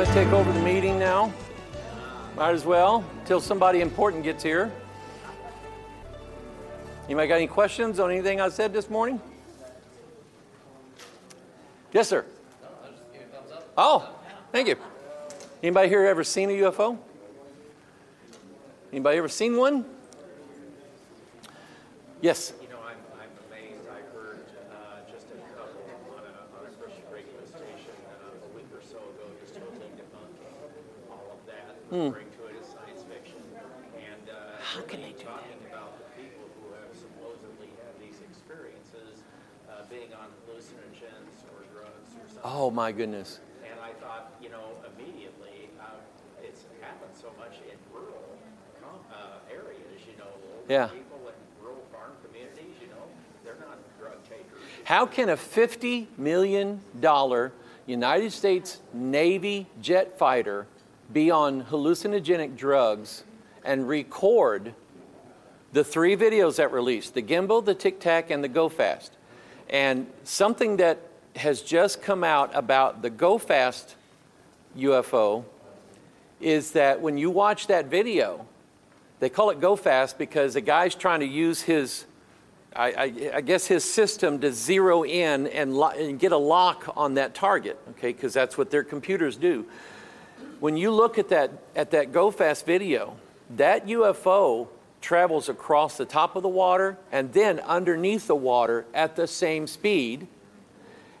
going to take over the meeting now. Might as well, till somebody important gets here. Anybody got any questions on anything I said this morning? Yes, sir. Oh, thank you. Anybody here ever seen a UFO? Anybody ever seen one? Yes. You know, I'm, I'm amazed. I heard uh, just a couple on a, on a Christian radio station uh, a week or so ago just totally debunking all of that, referring to it as science fiction. And uh, How can they do that? about the people who have supposedly had these experiences uh, being on hallucinogens or drugs or something. Oh, my goodness. And I thought, you know, immediately, uh, it's happened so much in rural uh, areas, you know, Yeah. people in rural farm communities, you know, they're not drug takers. How can a $50 million United States Navy jet fighter be on hallucinogenic drugs and record the three videos that released the gimbal, the tic tac, and the go fast? And something that has just come out about the go fast UFO is that when you watch that video, they call it go fast because the guy's trying to use his I, I, I guess his system to zero in and, lo- and get a lock on that target, okay, because that's what their computers do. When you look at that, at that Go Fast video, that UFO travels across the top of the water and then underneath the water at the same speed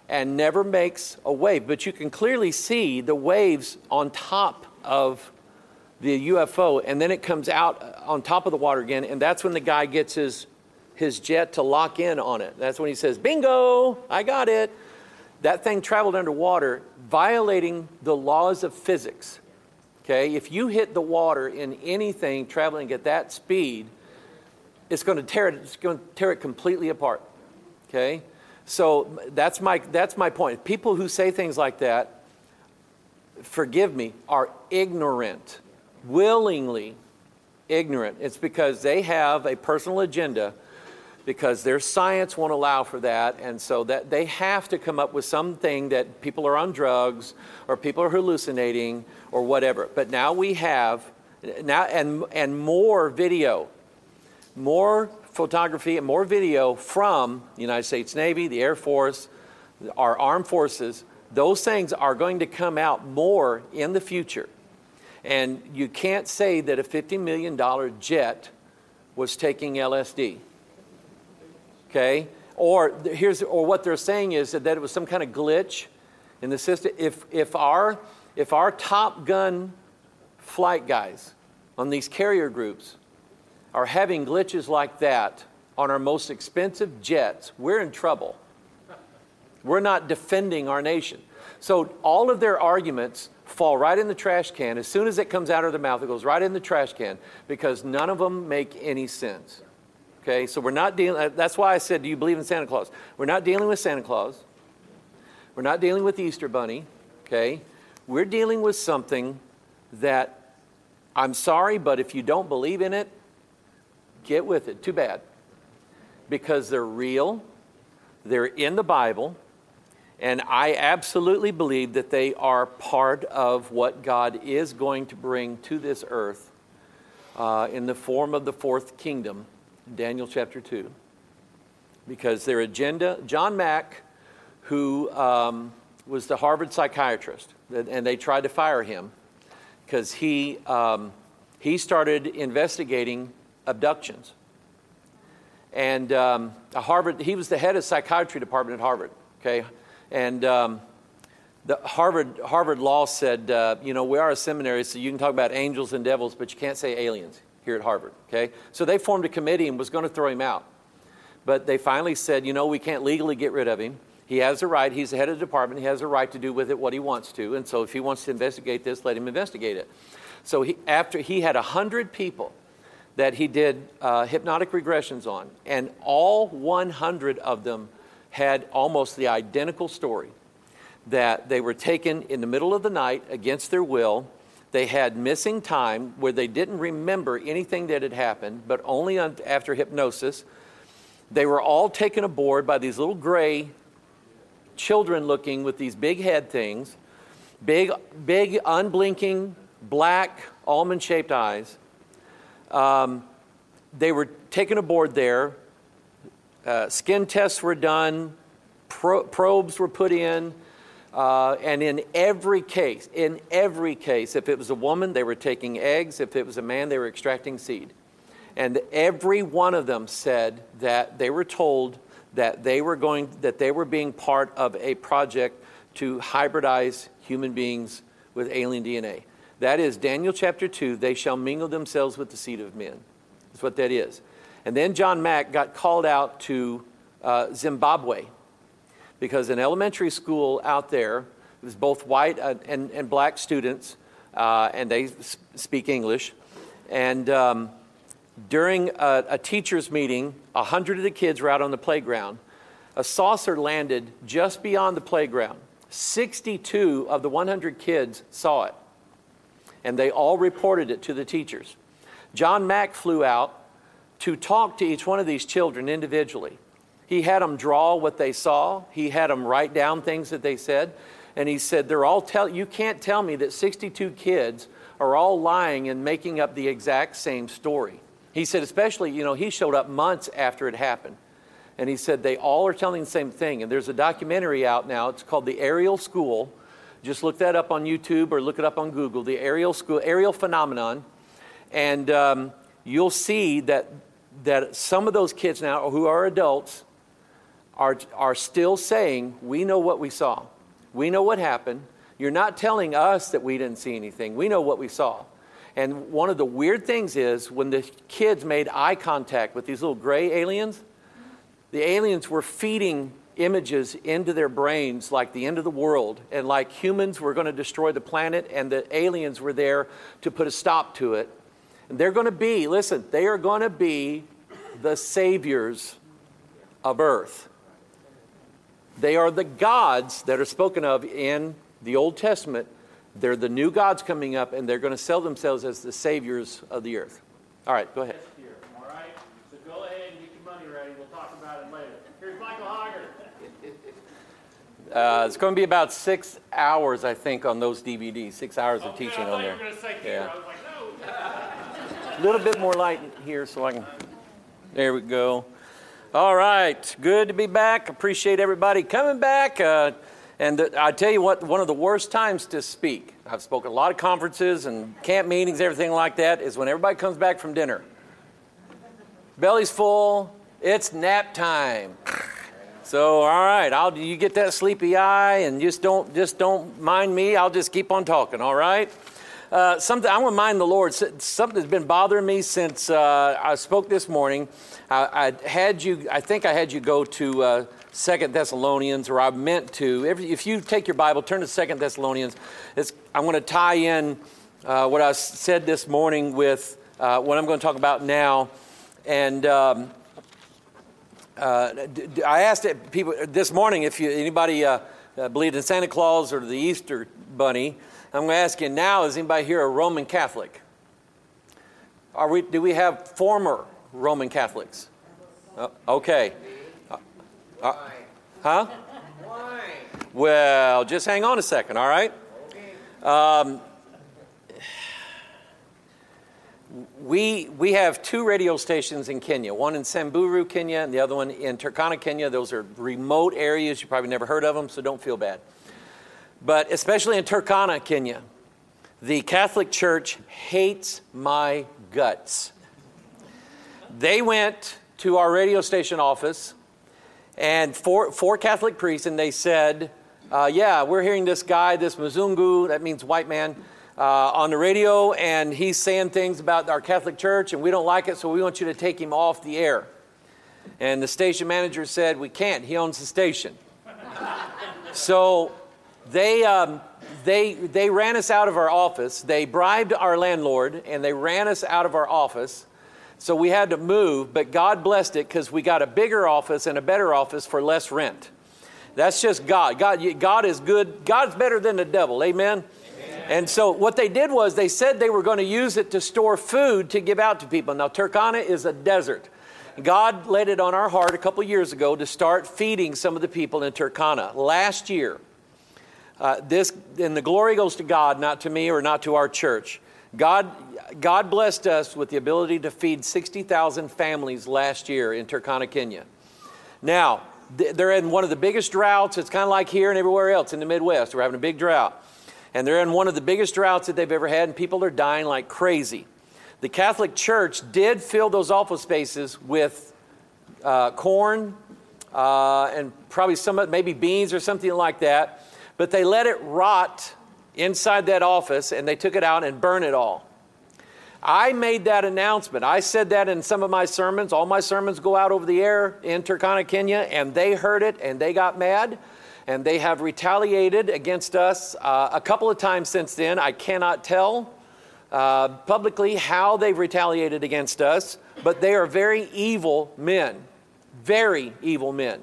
and never makes a wave. But you can clearly see the waves on top of the UFO, and then it comes out uh, on top of the water again, and that's when the guy gets his his jet to lock in on it. That's when he says, Bingo, I got it. That thing traveled underwater, violating the laws of physics. Okay, if you hit the water in anything traveling at that speed, it's going to tear it, it's going to tear it completely apart. Okay? So that's my that's my point. People who say things like that, forgive me, are ignorant, willingly ignorant. It's because they have a personal agenda because their science won't allow for that and so that they have to come up with something that people are on drugs or people are hallucinating or whatever but now we have now and and more video more photography and more video from the United States Navy, the Air Force, our armed forces. Those things are going to come out more in the future. And you can't say that a $50 million jet was taking LSD okay? Or here's or what they're saying is that, that it was some kind of glitch in the system. If if our if our top gun flight guys on these carrier groups are having glitches like that on our most expensive jets, we're in trouble. We're not defending our nation. So all of their arguments fall right in the trash can. As soon as it comes out of their mouth, it goes right in the trash can because none of them make any sense. Okay, so we're not dealing, that's why I said, do you believe in Santa Claus? We're not dealing with Santa Claus. We're not dealing with the Easter Bunny. Okay, we're dealing with something that I'm sorry, but if you don't believe in it, get with it. Too bad. Because they're real, they're in the Bible, and I absolutely believe that they are part of what God is going to bring to this earth uh, in the form of the fourth kingdom, Daniel chapter 2. Because their agenda, John Mack, who um, was the Harvard psychiatrist, and they tried to fire him because he, um, he started investigating abductions. And um, Harvard, he was the head of psychiatry department at Harvard, okay? And um, the Harvard, Harvard Law said, uh, you know, we are a seminary, so you can talk about angels and devils, but you can't say aliens here at Harvard, okay? So they formed a committee and was going to throw him out. But they finally said, you know, we can't legally get rid of him. He has a right, he's the head of the department, he has a right to do with it what he wants to. And so if he wants to investigate this, let him investigate it. So he, after he had 100 people that he did uh, hypnotic regressions on, and all 100 of them had almost the identical story that they were taken in the middle of the night against their will. They had missing time where they didn't remember anything that had happened, but only on, after hypnosis. They were all taken aboard by these little gray children looking with these big head things, big, big, unblinking, black, almond shaped eyes. Um, they were taken aboard there. Uh, skin tests were done, pro- probes were put in. Uh, and in every case, in every case, if it was a woman, they were taking eggs. If it was a man, they were extracting seed. And every one of them said that they were told that they were going, that they were being part of a project to hybridize human beings with alien DNA. That is Daniel chapter 2, they shall mingle themselves with the seed of men. That's what that is. And then John Mack got called out to uh, Zimbabwe because an elementary school out there, it was both white and, and black students, uh, and they speak English. And um, during a, a teacher's meeting, a hundred of the kids were out on the playground. A saucer landed just beyond the playground. 62 of the 100 kids saw it, and they all reported it to the teachers. John Mack flew out to talk to each one of these children individually. He had them draw what they saw. He had them write down things that they said. And he said, They're all tell you can't tell me that 62 kids are all lying and making up the exact same story. He said, especially, you know, he showed up months after it happened. And he said, they all are telling the same thing. And there's a documentary out now. It's called The Ariel School. Just look that up on YouTube or look it up on Google. The Ariel School, Ariel Phenomenon. And um, you'll see that, that some of those kids now who are adults are, are still saying, We know what we saw. We know what happened. You're not telling us that we didn't see anything. We know what we saw. And one of the weird things is when the kids made eye contact with these little gray aliens, the aliens were feeding images into their brains like the end of the world and like humans were going to destroy the planet and the aliens were there to put a stop to it. And they're going to be, listen, they are going to be the saviors of earth. They are the gods that are spoken of in the Old Testament. They're the new gods coming up, and they're going to sell themselves as the saviors of the earth. All right, go ahead. All right, so go ahead and get your money ready. We'll talk about it later. Here's Michael Hoggard. Uh, it's going to be about six hours, I think, on those DVDs. Six hours of Okay, teaching on there. were going to say Yeah. I was like, no. A little bit more light here so I can. There we go. All right. Good to be back. Appreciate everybody coming back. Uh, and th- I tell you what, one of the worst times to speak, I've spoken a lot of conferences and camp meetings, everything like that, is when everybody comes back from dinner. Belly's full, it's nap time. So, all right, I'll, you get that sleepy eye and just don't, just don't mind me. I'll just keep on talking, all right? Uh, something I want to mind the Lord. Something that's been bothering me since uh, I spoke this morning. I, I, had you. I think I had you go to uh, Second Thessalonians, or I meant to. If, if you take your Bible, turn to Second Thessalonians. It's, I want to tie in uh, what I said this morning with uh, what I'm going to talk about now, and. Um, I asked people this morning if you, anybody uh, believed in Santa Claus or the Easter Bunny. I'm going to ask you now: Is anybody here a Roman Catholic? Are we? Do we have former Roman Catholics? Uh, okay. Uh, uh, huh? Well, just hang on a second. All right. Um, we, we have two radio stations in Kenya, one in Samburu, Kenya, and the other one in Turkana, Kenya. Those are remote areas. You probably never heard of them, so don't feel bad. But especially in Turkana, Kenya, the Catholic Church hates my guts. They went to our radio station office and four, four Catholic priests, and they said, uh, Yeah, we're hearing this guy, this Mzungu, that means white man, uh, on the radio, and he's saying things about our Catholic Church, and we don't like it, so we want you to take him off the air. And the station manager said, We can't, he owns the station. so they, um, they, they ran us out of our office. They bribed our landlord, and they ran us out of our office. So we had to move, but God blessed it because we got a bigger office and a better office for less rent. That's just God. God, God is good. God's better than the devil. Amen? And so what they did was they said they were going to use it to store food to give out to people. Now Turkana is a desert. God laid it on our heart a couple years ago to start feeding some of the people in Turkana. Last year, uh, this, and the glory goes to God, not to me or not to our church. God, God blessed us with the ability to feed 60,000 families last year in Turkana, Kenya. Now, they're in one of the biggest droughts. It's kind of like here and everywhere else in the Midwest. We're having a big drought. And they're in one of the biggest droughts that they've ever had, and people are dying like crazy. The Catholic Church did fill those office spaces with uh, corn uh, and probably some, maybe beans or something like that, but they let it rot inside that office and they took it out and burned it all. I made that announcement. I said that in some of my sermons. All my sermons go out over the air in Turkana, Kenya, and they heard it and they got mad and they have retaliated against us uh, a couple of times since then. I cannot tell uh, publicly how they've retaliated against us, but they are very evil men. Very evil men.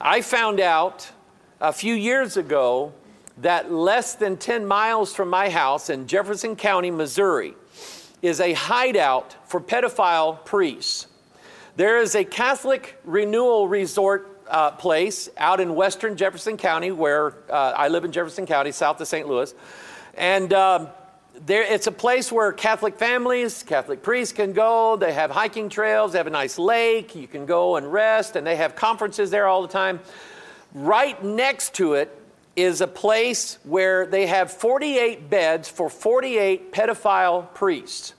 I found out a few years ago that less than 10 miles from my house in Jefferson County, Missouri, is a hideout for pedophile priests. There is a Catholic renewal resort uh, place out in western Jefferson County, where uh, I live in Jefferson County, south of St. Louis. And um, there, it's a place where Catholic families, Catholic priests can go. They have hiking trails, they have a nice lake. You can go and rest, and they have conferences there all the time. Right next to it is a place where they have 48 beds for 48 pedophile priests.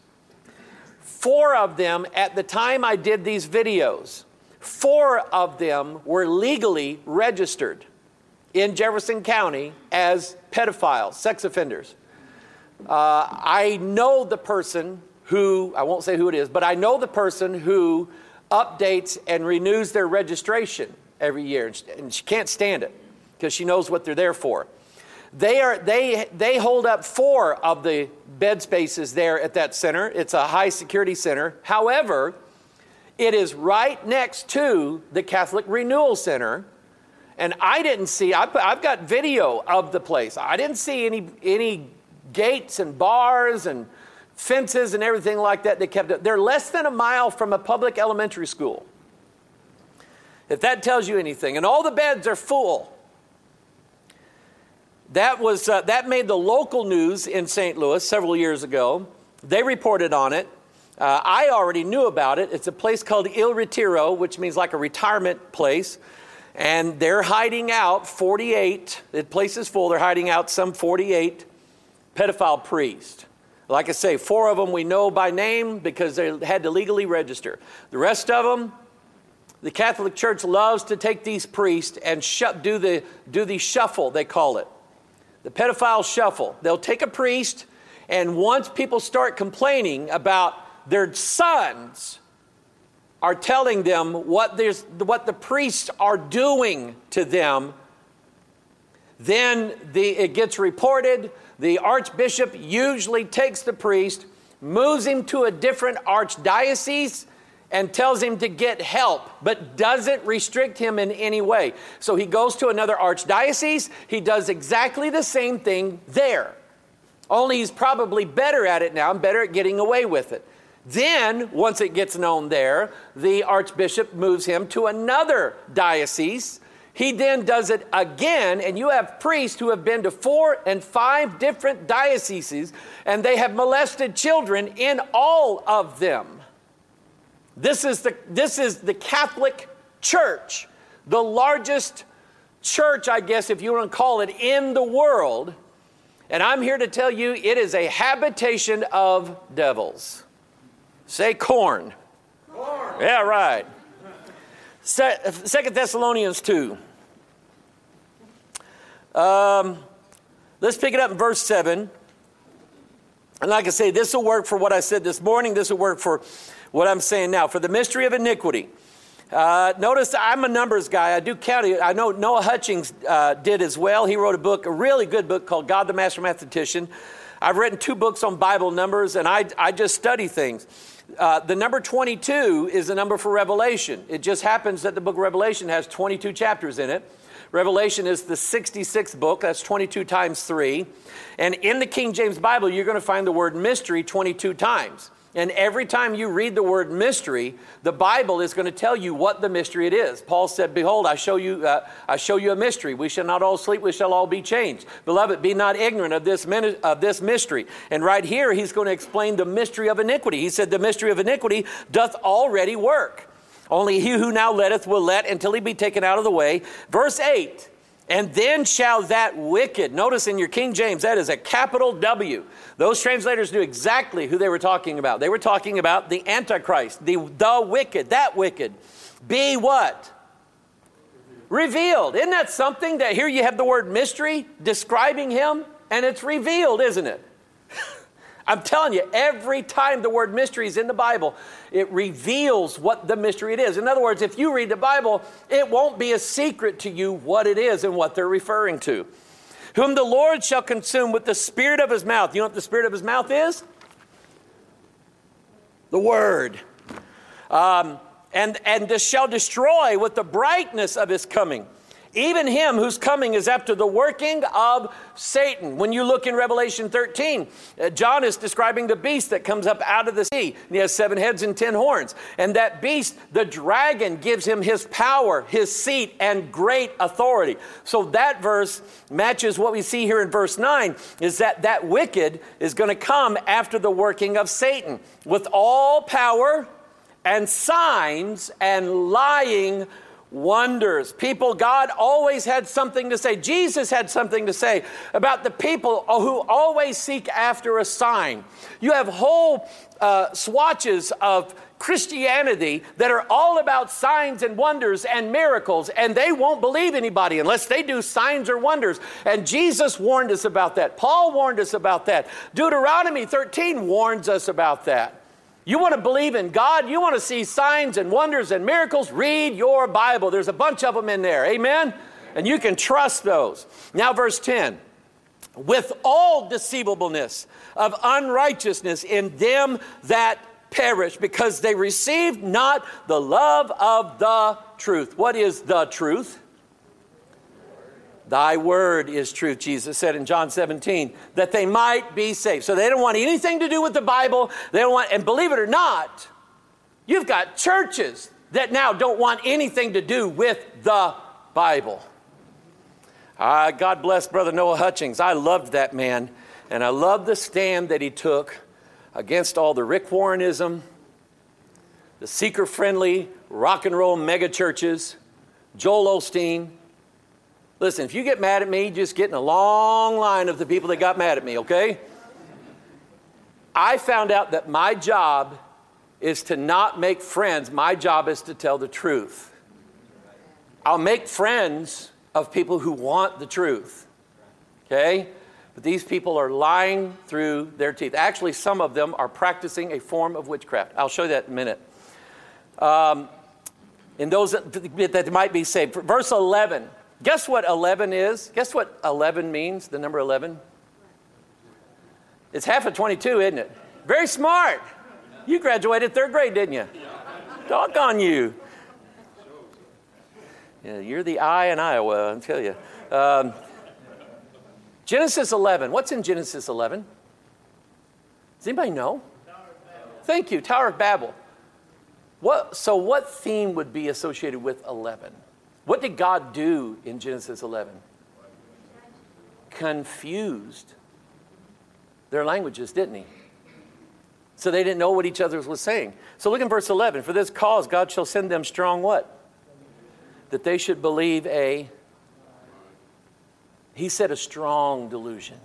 Four of them, at the time I did these videos, four of them were legally registered in Jefferson County as pedophiles, sex offenders. Uh, I know the person who, I won't say who it is, but I know the person who updates and renews their registration every year, and she can't stand it because she knows what they're there for. They, are, they, they hold up four of the bed spaces there at that center. It's a high security center. However, it is right next to the Catholic Renewal Center. And I didn't see, I've, I've got video of the place. I didn't see any, any gates and bars and fences and everything like that they kept up. They're less than a mile from a public elementary school. If that tells you anything. And all the beds are full. That, was, uh, that made the local news in St. Louis several years ago. They reported on it. Uh, I already knew about it. It's a place called Il Ritiro, which means like a retirement place. And they're hiding out 48, the place is full, they're hiding out some 48 pedophile priests. Like I say, four of them we know by name because they had to legally register. The rest of them, the Catholic Church loves to take these priests and sh- do, the, do the shuffle, they call it the pedophile shuffle. They'll take a priest, and once people start complaining about their sons are telling them what, what the priests are doing to them, then the, it gets reported. The archbishop usually takes the priest, moves him to a different archdiocese, and tells him to get help, but doesn't restrict him in any way. So he goes to another archdiocese, he does exactly the same thing there. Only he's probably better at it now and better at getting away with it. Then, once it gets known there, the archbishop moves him to another diocese. He then does it again, and you have priests who have been to four and five different dioceses, and they have molested children in all of them. This is the, this is the Catholic Church, the largest church, I guess, if you want to call it, in the world. And I'm here to tell you it is a habitation of devils. Say corn. Corn. Yeah, right. Second Thessalonians 2. Um, let's pick it up in verse 7. And like I say, this will work for what I said this morning. This will work for what I'm saying now. For the mystery of iniquity. Uh, notice I'm a numbers guy. I do count it. I know Noah Hutchings uh, did as well. He wrote a book, a really good book called God the Master Mathematician. I've written two books on Bible numbers, and I, I just study things. Uh, the number 22 is the number for Revelation. It just happens that the book of Revelation has 22 chapters in it. Revelation is the 66th book, that's 22 times 3. And in the King James Bible, you're going to find the word mystery 22 times. And every time you read the word mystery, the Bible is going to tell you what the mystery it is. Paul said, "Behold, I show you, uh, I show you a mystery. We shall not all sleep; we shall all be changed. Beloved, be not ignorant of this of this mystery." And right here, he's going to explain the mystery of iniquity. He said, "The mystery of iniquity doth already work. Only he who now letteth will let until he be taken out of the way." Verse eight. And then shall that wicked, notice in your King James, that is a capital W. Those translators knew exactly who they were talking about. They were talking about the Antichrist, the, the wicked, that wicked. Be what? Revealed. Isn't that something that here you have the word mystery describing him? And it's revealed, isn't it? I'm telling you, every time the word mystery is in the Bible, it reveals what the mystery it is. In other words, if you read the Bible, it won't be a secret to you what it is and what they're referring to. Whom the Lord shall consume with the spirit of his mouth. You know what the spirit of his mouth is? The word. Um, and, and shall destroy with the brightness of his coming even him whose coming is after the working of Satan. When you look in Revelation 13, uh, John is describing the beast that comes up out of the sea. And he has seven heads and ten horns. And that beast, the dragon, gives him his power, his seat, and great authority. So that verse matches what we see here in verse 9 is that that wicked is going to come after the working of Satan with all power and signs and lying wonders. People, God always had something to say. Jesus had something to say about the people who always seek after a sign. You have whole uh, swatches of Christianity that are all about signs and wonders and miracles, and they won't believe anybody unless they do signs or wonders. And Jesus warned us about that. Paul warned us about that. Deuteronomy 13 warns us about that. You want to believe in God? You want to see signs and wonders and miracles? Read your Bible. There's a bunch of them in there. Amen? And you can trust those. Now, verse 10 with all deceivableness of unrighteousness in them that perish, because they received not the love of the truth. What is the truth? Thy word is truth, Jesus said in John 17, that they might be saved. So they don't want anything to do with the Bible. They don't want, and believe it or not, you've got churches that now don't want anything to do with the Bible. Uh, God bless Brother Noah Hutchings. I loved that man, and I love the stand that he took against all the Rick Warrenism, the seeker friendly rock and roll mega churches, Joel Osteen Listen, if you get mad at me, just get in a long line of the people that got mad at me, okay? I found out that my job is to not make friends, my job is to tell the truth. I'll make friends of people who want the truth, okay? But these people are lying through their teeth. Actually, some of them are practicing a form of witchcraft. I'll show you that in a minute. Um, and those that, that might be saved. Verse 11 Guess what 11 is? Guess what 11 means, the number 11? It's half of 22, isn't it? Very smart. You graduated third grade, didn't you? On you. Yeah, you're the I in Iowa, I'll tell you. Um, Genesis 11. What's in Genesis 11? Does anybody know? Thank you, Tower of Babel. What, so, what theme would be associated with 11? What did God do in Genesis 11? Confused their languages, didn't he? So they didn't know what each other was saying. So look in verse 11. For this cause, God shall send them strong what? That they should believe a, he said, a strong delusion.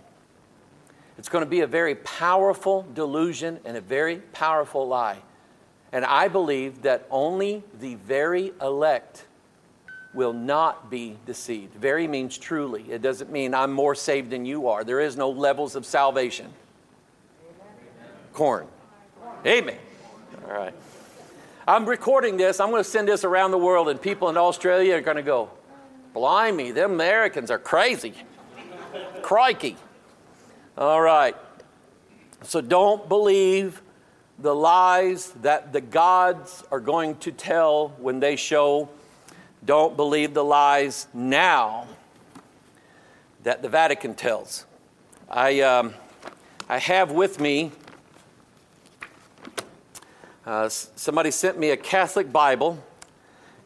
It's going to be a very powerful delusion and a very powerful lie. And I believe that only the very elect will not be deceived. Very means truly. It doesn't mean I'm more saved than you are. There is no levels of salvation. Corn. Amen. All right. I'm recording this. I'm going to send this around the world, and people in Australia are going to go, Blimey, them Americans are crazy. Crikey. All right. So don't believe the lies that the gods are going to tell when they show don't believe the lies now that the Vatican tells. I, um, I have with me Uh, somebody sent me a Catholic Bible,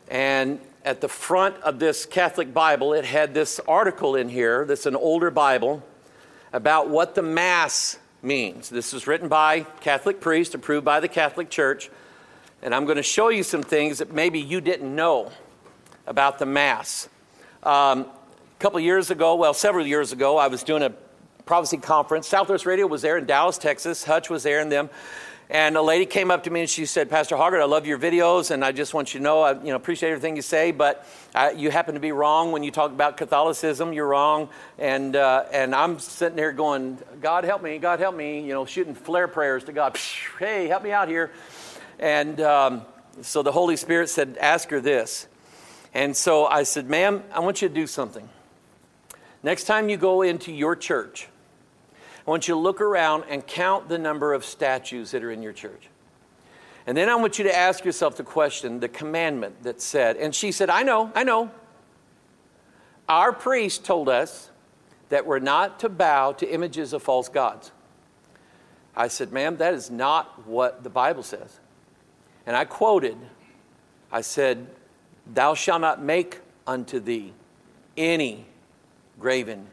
and at the front of this Catholic Bible, it had this article in here that's an older Bible about what the Mass means. This was written by Catholic priest, approved by the Catholic Church, and I'm going to show you some things that maybe you didn't know about the Mass. Um, a couple years ago, well, several years ago, I was doing a prophecy conference. Southwest Radio was there in Dallas, Texas. Hutch was there and them. And a lady came up to me and she said, Pastor Hoggard, I love your videos and I just want you to know I you know, appreciate everything you say, but you happen to be wrong when you talk about Catholicism. You're wrong. And, uh, and I'm sitting there going, God help me, God help me, you know, shooting flare prayers to God. Hey, help me out here. And um, so the Holy Spirit said, Ask her this. And so I said, Ma'am, I want you to do something. Next time you go into your church, I want you to look around and count the number of statues that are in your church. And then I want you to ask yourself the question, the commandment that said, and she said, I know, I know. Our priest told us that we're not to bow to images of false gods. I said, ma'am, that is not what the Bible says. And I quoted, I said, Thou shalt not make unto thee any graven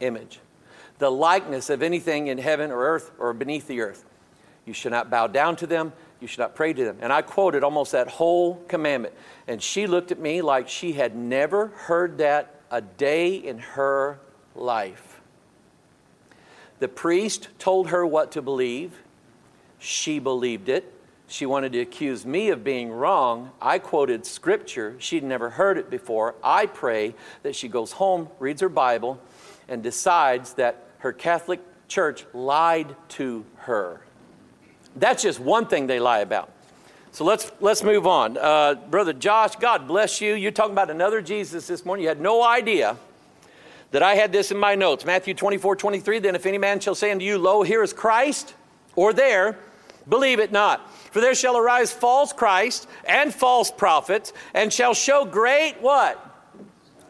image the likeness of anything in heaven or earth or beneath the earth. You should not bow down to them. You should not pray to them. And I quoted almost that whole commandment. And she looked at me like she had never heard that a day in her life. The priest told her what to believe. She believed it. She wanted to accuse me of being wrong. I quoted scripture. She'd never heard it before. I pray that she goes home, reads her Bible, and decides that her Catholic church lied to her. That's just one thing they lie about. So let's, let's move on. Uh, Brother Josh, God bless you. You're talking about another Jesus this morning. You had no idea that I had this in my notes. Matthew 24, 23. Then if any man shall say unto you, Lo, here is Christ, or there, believe it not. For there shall arise false Christ and false prophets, and shall show great what?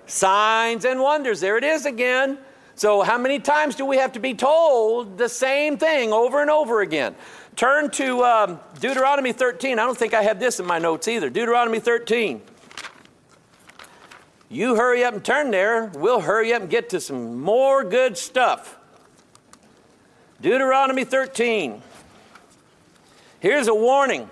Signs and wonders. There it is again. So, how many times do we have to be told the same thing over and over again? Turn to um, Deuteronomy 13. I don't think I have this in my notes either. Deuteronomy 13. You hurry up and turn there. We'll hurry up and get to some more good stuff. Deuteronomy 13. Here's a warning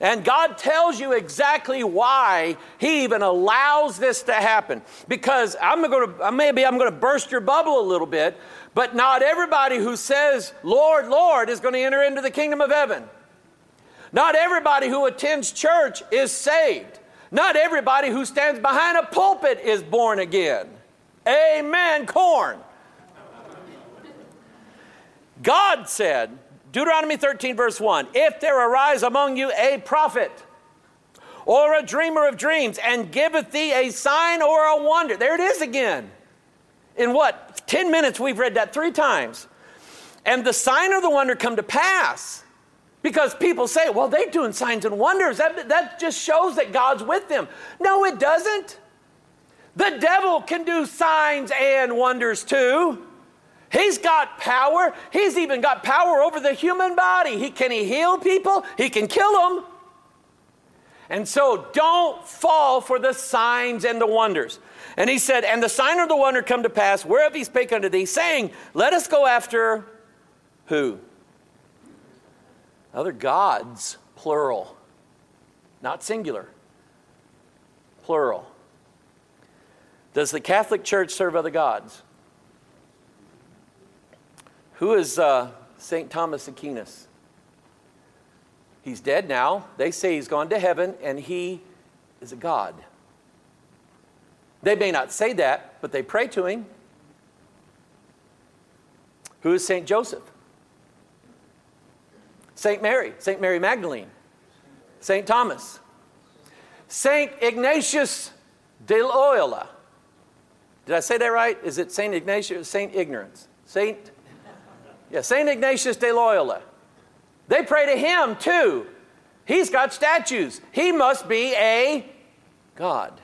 and God tells you exactly why He even allows this to happen. Because I'm going to, maybe I'm going to burst your bubble a little bit, but not everybody who says, Lord, Lord, is going to enter into the kingdom of heaven. Not everybody who attends church is saved. Not everybody who stands behind a pulpit is born again. Amen, corn. God said, Deuteronomy 13, verse 1 If there arise among you a prophet or a dreamer of dreams and giveth thee a sign or a wonder, there it is again. In what? 10 minutes, we've read that three times. And the sign or the wonder come to pass. Because people say, well, they're doing signs and wonders. That, that just shows that God's with them. No, it doesn't. The devil can do signs and wonders too. He's got power. He's even got power over the human body. He, can he heal people? He can kill them. And so don't fall for the signs and the wonders. And he said, And the sign or the wonder come to pass wherever he spake unto thee, saying, Let us go after who? Other gods, plural, not singular, plural. Does the Catholic Church serve other gods? Who is uh, St. Thomas Aquinas? He's dead now. They say he's gone to heaven and he is a God. They may not say that, but they pray to him. Who is St. Joseph? St. Mary, St. Mary Magdalene, St. Thomas, St. Ignatius de Loyola. Did I say that right? Is it St. Ignatius? St. Ignorance. St. Yeah, St. Ignatius de Loyola. They pray to him too. He's got statues. He must be a God.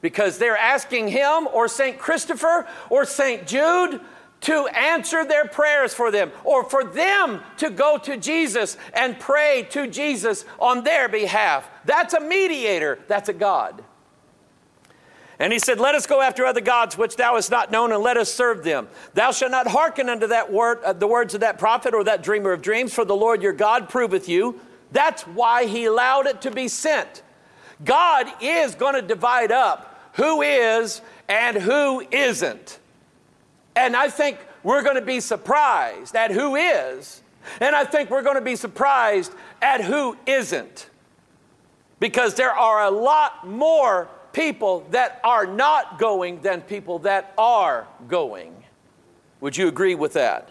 Because they're asking him or St. Christopher or St. Jude to answer their prayers for them or for them to go to Jesus and pray to Jesus on their behalf. That's a mediator, that's a God. And he said, Let us go after other gods which thou hast not known, and let us serve them. Thou shalt not hearken unto that word, uh, the words of that prophet or that dreamer of dreams, for the Lord your God proveth you. That's why he allowed it to be sent. God is going to divide up who is and who isn't. And I think we're going to be surprised at who is, and I think we're going to be surprised at who isn't. Because there are a lot more people that are not going than people that are going. Would you agree with that?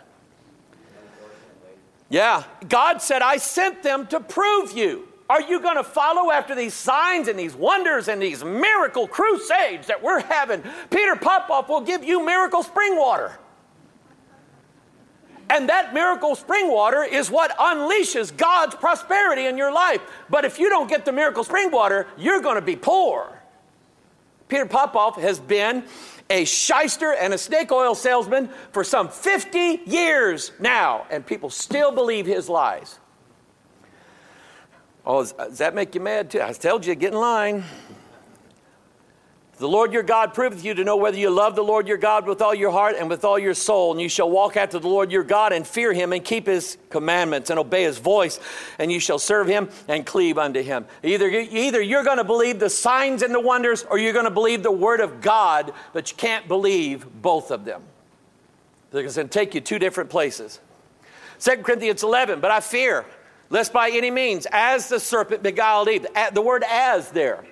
Yeah. God said, I sent them to prove you. Are you going to follow after these signs and these wonders and these miracle crusades that we're having? Peter Popoff will give you miracle spring water. And that miracle spring water is what unleashes God's prosperity in your life. But if you don't get the miracle spring water, you're going to be poor. Peter Popoff has been a shyster and a snake oil salesman for some 50 years now, and people still believe his lies. Oh, does that make you mad too? I told you, get in line. The Lord your God proveth you to know whether you love the Lord your God with all your heart and with all your soul. And you shall walk after the Lord your God and fear him and keep his commandments and obey his voice. And you shall serve him and cleave unto him. Either, either you're going to believe the signs and the wonders or you're going to believe the word of God, but you can't believe both of them. It's going to take you two different places. 2 Corinthians 11, but I fear lest by any means, as the serpent beguiled Eve, the word as there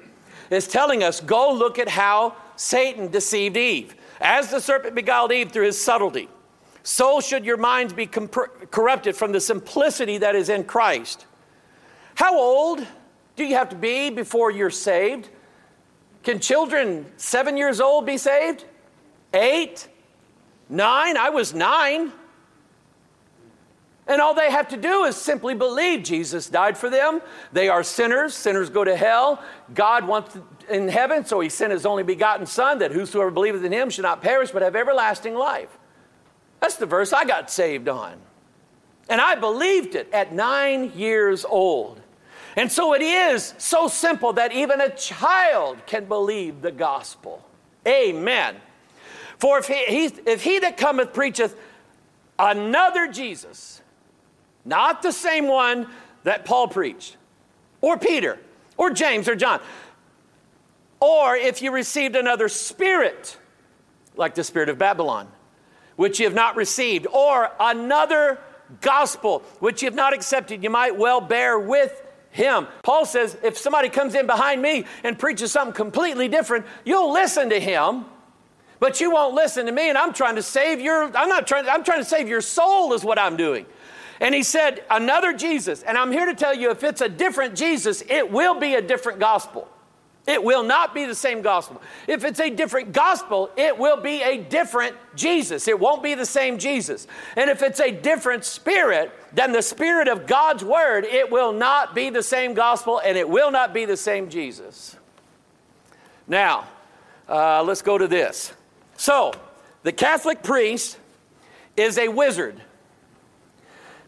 is telling us go look at how Satan deceived Eve. As the serpent beguiled Eve through his subtlety, so should your minds be corrupted from the simplicity that is in Christ. How old do you have to be before you're saved? Can children seven years old be saved? Eight? Nine? I was nine. And all they have to do is simply believe Jesus died for them. They are sinners. Sinners go to hell. God wants in heaven, so he sent his only begotten Son that whosoever believeth in him should not perish but have everlasting life. That's the verse I got saved on. And I believed it at nine years old. And so it is so simple that even a child can believe the gospel. Amen. For if he, if he that cometh preacheth another Jesus, not the same one that Paul preached, or Peter, or James, or John. Or if you received another spirit, like the spirit of Babylon, which you have not received, or another gospel, which you have not accepted, you might well bear with him. Paul says, if somebody comes in behind me and preaches something completely different, you'll listen to him, but you won't listen to me. And I'm trying to save your, I'm not trying, I'm trying to save your soul, is what I'm doing. And he said, Another Jesus. And I'm here to tell you if it's a different Jesus, it will be a different gospel. It will not be the same gospel. If it's a different gospel, it will be a different Jesus. It won't be the same Jesus. And if it's a different spirit than the spirit of God's word, it will not be the same gospel and it will not be the same Jesus. Now, uh, let's go to this. So, the Catholic priest is a wizard.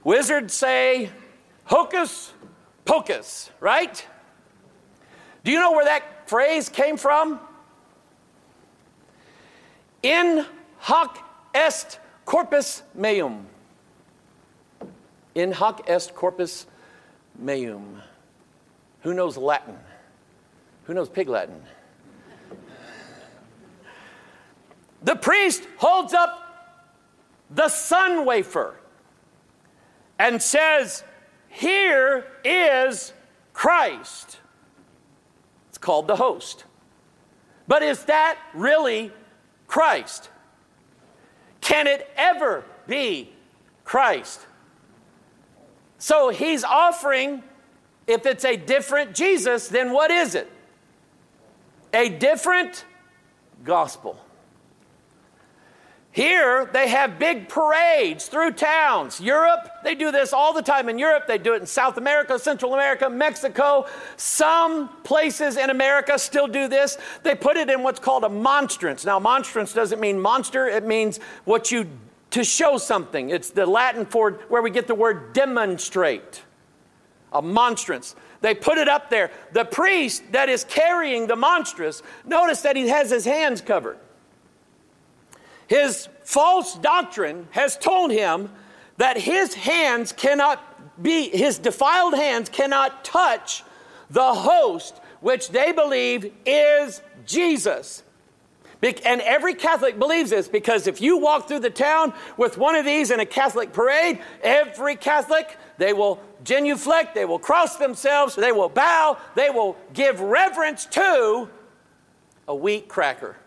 Wizards say hocus pocus, right? Do you know where that phrase came from? In hoc est corpus meum. In hoc est corpus meum. Who knows Latin? Who knows Pig Latin? The priest holds up the sun wafer and says, Here is Christ. It's called the host. But is that really Christ? Can it ever be Christ? So he's offering, if it's a different Jesus, then what is it? A different gospel. Here, they have big parades through towns. Europe, they do this all the time in Europe. They do it in South America, Central America, Mexico. Some places in America still do this. They put it in what's called a monstrance. Now, monstrance doesn't mean monster, it means what you to show something. It's the Latin for where we get the word demonstrate, a monstrance. They put it up there. The priest that is carrying the monstrance, notice that he has his hands covered. His false doctrine has told him that his hands cannot be, his defiled hands cannot touch the host, which they believe is Jesus. And every Catholic believes this because if you walk through the town with one of these in a Catholic parade, every Catholic, they will genuflect, they will cross themselves, they will bow, they will give reverence to a wheat cracker.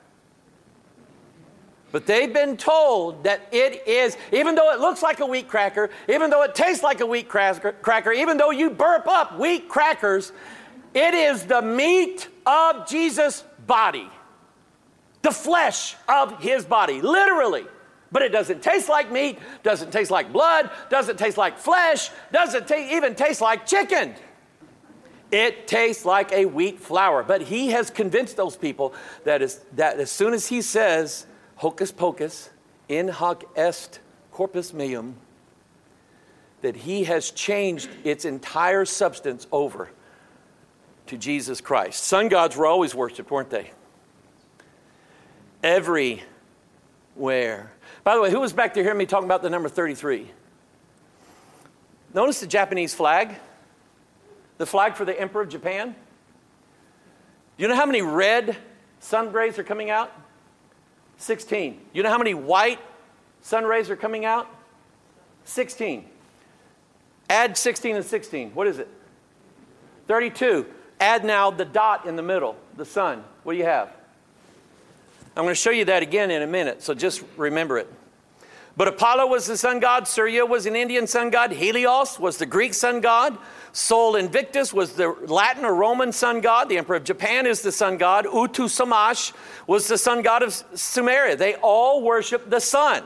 But they've been told that it is, even though it looks like a wheat cracker, even though it tastes like a wheat cracker, even though you burp up wheat crackers, it is the meat of Jesus' body, the flesh of his body, literally. But it doesn't taste like meat, doesn't taste like blood, doesn't taste like flesh, doesn't even taste like chicken. It tastes like a wheat flour. But he has convinced those people that, is, that as soon as he says, hocus pocus, in hoc est corpus meum, that he has changed its entire substance over to Jesus Christ. Sun gods were always worshiped, weren't they? Everywhere. By the way, who was back there hearing me talking about the number 33? Notice the Japanese flag, the flag for the Emperor of Japan. Do you know how many red sun rays are coming out? 16. You know how many white sun rays are coming out? 16. Add 16 and 16. What is it? 32. Add now the dot in the middle, the sun. What do you have? I'm going to show you that again in a minute, so just remember it. But Apollo was the sun god, Surya was an Indian sun god, Helios was the Greek sun god, Sol Invictus was the Latin or Roman sun god. The emperor of Japan is the sun god. Utu Shamash was the sun god of Sumeria. They all worship the sun.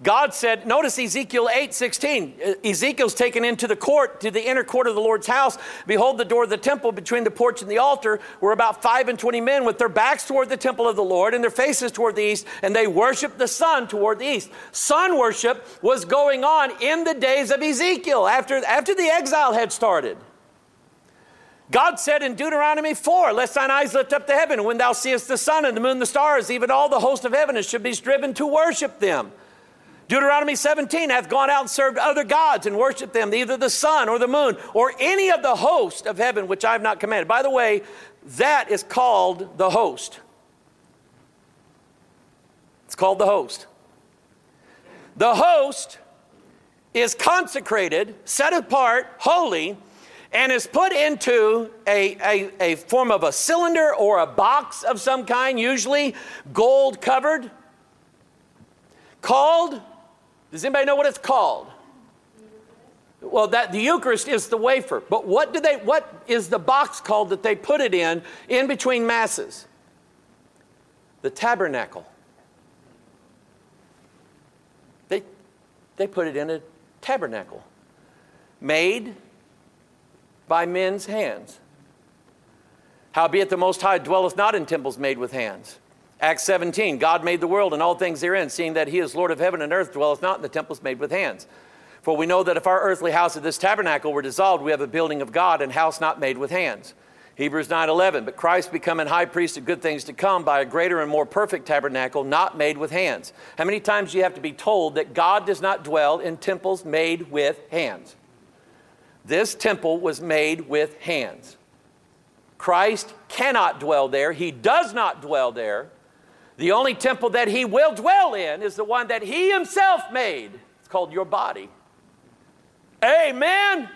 God said, notice Ezekiel 8 16. Ezekiel's taken into the court, to the inner court of the Lord's house. Behold, the door of the temple between the porch and the altar were about five and twenty men with their backs toward the temple of the Lord and their faces toward the east, and they worshiped the sun toward the east. Sun worship was going on in the days of Ezekiel after, after the exile had started. God said in Deuteronomy 4, Lest thine eyes lift up to heaven, when thou seest the sun and the moon, the stars, even all the host of heaven, and should be striven to worship them. Deuteronomy 17 hath gone out and served other gods and worshiped them, either the sun or the moon or any of the host of heaven which I have not commanded. By the way, that is called the host. It's called the host. The host is consecrated, set apart, holy, and is put into a, a, a form of a cylinder or a box of some kind, usually gold covered, called does anybody know what it's called? Well, that the Eucharist is the wafer. But what do they what is the box called that they put it in in between masses? The tabernacle. They they put it in a tabernacle made by men's hands. Howbeit the Most High dwelleth not in temples made with hands. Acts 17, God made the world and all things therein, seeing that he is Lord of heaven and earth, dwelleth not in the temples made with hands. For we know that if our earthly house of this tabernacle were dissolved, we have a building of God and house not made with hands. Hebrews 9:11 But Christ becoming high priest of good things to come by a greater and more perfect tabernacle not made with hands. How many times do you have to be told that God does not dwell in temples made with hands? This temple was made with hands. Christ cannot dwell there. He does not dwell there. The only temple that he will dwell in is the one that he himself made. It's called your body. Amen. Amen.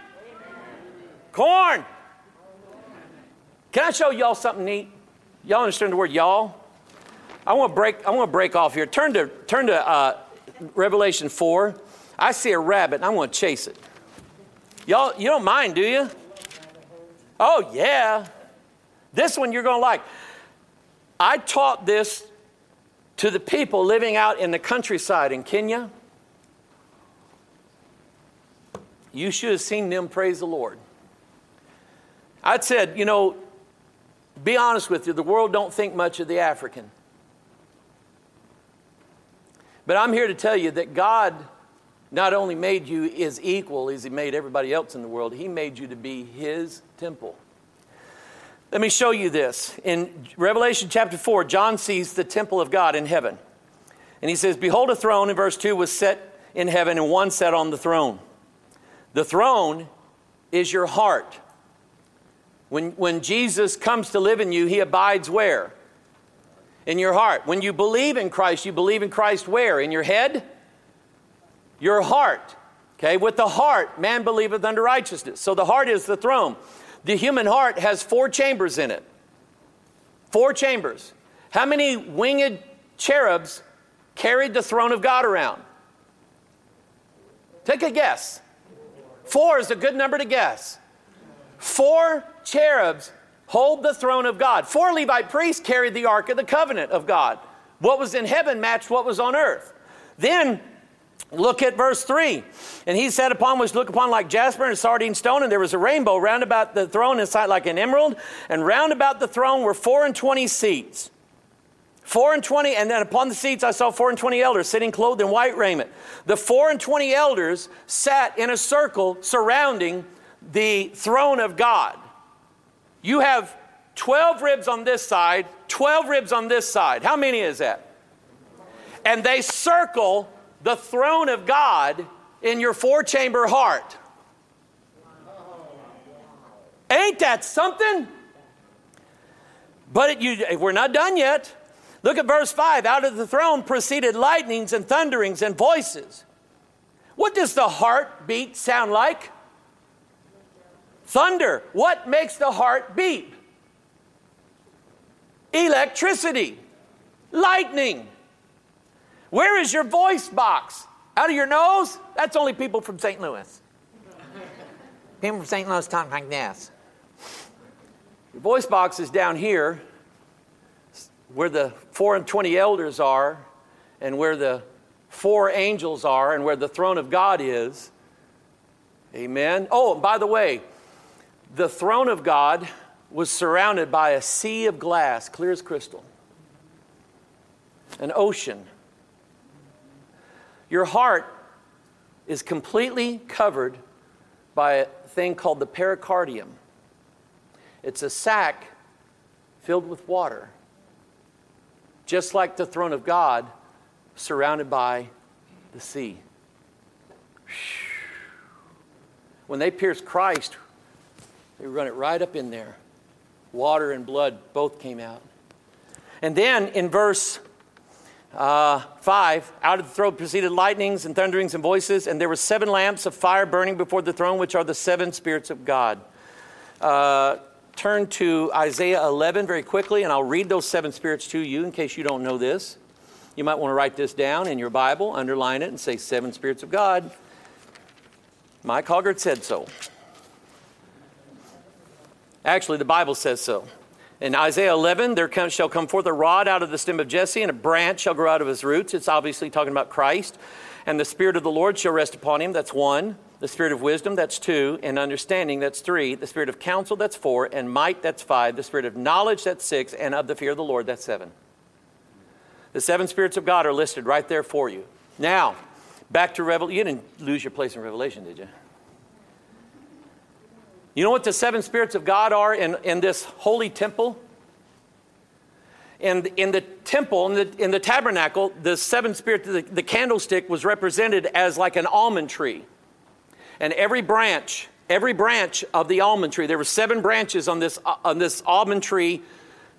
Corn. Can I show y'all something neat? Y'all understand the word y'all? I want to break. I want to break off here. Turn to turn to uh, Revelation four. I see a rabbit and I want to chase it. Y'all, you don't mind, do you? Oh yeah. This one you're going to like. I taught this to the people living out in the countryside in Kenya, you should have seen them praise the Lord. I'd said, you know, be honest with you, the world don't think much of the African. But I'm here to tell you that God not only made you as equal as He made everybody else in the world, He made you to be His temple. Let me show you this. In Revelation chapter 4, John sees the temple of God in heaven. And he says, Behold, a throne in verse 2 was set in heaven, and one sat on the throne. The throne is your heart. When, when Jesus comes to live in you, he abides where? In your heart. When you believe in Christ, you believe in Christ where? In your head? Your heart. Okay, with the heart, man believeth unto righteousness. So the heart is the throne. The human heart has four chambers in it. Four chambers. How many winged cherubs carried the throne of God around? Take a guess. Four is a good number to guess. Four cherubs hold the throne of God. Four Levite priests carried the Ark of the Covenant of God. What was in heaven matched what was on earth. Then Look at verse 3. And he sat upon which look upon like jasper and sardine stone, and there was a rainbow round about the throne inside like an emerald, and round about the throne were four and twenty seats. Four and twenty, and then upon the seats I saw four and twenty elders sitting clothed in white raiment. The four and twenty elders sat in a circle surrounding the throne of God. You have 12 ribs on this side, 12 ribs on this side. How many is that? And they circle the throne of God in your four chamber heart. Ain't that something? But it, you, we're not done yet. Look at verse 5. Out of the throne proceeded lightnings and thunderings and voices. What does the heartbeat sound like? Thunder. What makes the heart beat? Electricity, lightning. Where is your voice box? Out of your nose? That's only people from St. Louis. people from St. Louis talk like this. Your voice box is down here where the four and twenty elders are, and where the four angels are, and where the throne of God is. Amen. Oh, by the way, the throne of God was surrounded by a sea of glass, clear as crystal, an ocean your heart is completely covered by a thing called the pericardium. It's a sac filled with water, just like the throne of God, surrounded by the sea. When they pierced Christ, they run it right up in there. Water and blood both came out. And then in verse uh, 5 Out of the throne proceeded lightnings and thunderings and voices, and there were seven lamps of fire burning before the throne, which are the seven spirits of God. Uh, turn to Isaiah 11 very quickly, and I'll read those seven spirits to you in case you don't know this. You might want to write this down in your Bible, underline it, and say, Seven spirits of God. Mike Hoggard said so. Actually, the Bible says so. In Isaiah 11, there come, shall come forth a rod out of the stem of Jesse, and a branch shall grow out of his roots. It's obviously talking about Christ. And the Spirit of the Lord shall rest upon him. That's one. The Spirit of wisdom, that's two. And understanding, that's three. The Spirit of counsel, that's four. And might, that's five. The Spirit of knowledge, that's six. And of the fear of the Lord, that's seven. The seven spirits of God are listed right there for you. Now, back to Revelation. You didn't lose your place in Revelation, did you? You know what the seven spirits of God are in, in this holy temple? In, in the temple, in the, in the tabernacle, the seven spirits, the, the candlestick was represented as like an almond tree. And every branch, every branch of the almond tree, there were seven branches on this, on this almond tree